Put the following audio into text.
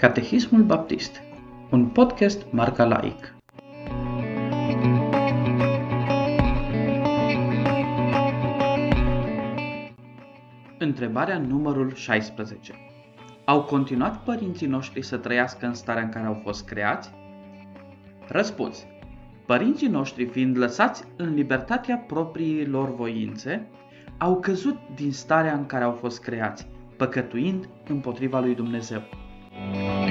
Catehismul Baptist, un podcast marca laic. Întrebarea numărul 16. Au continuat părinții noștri să trăiască în starea în care au fost creați? Răspuns. Părinții noștri, fiind lăsați în libertatea propriilor voințe, au căzut din starea în care au fost creați, păcătuind împotriva lui Dumnezeu. Thank you.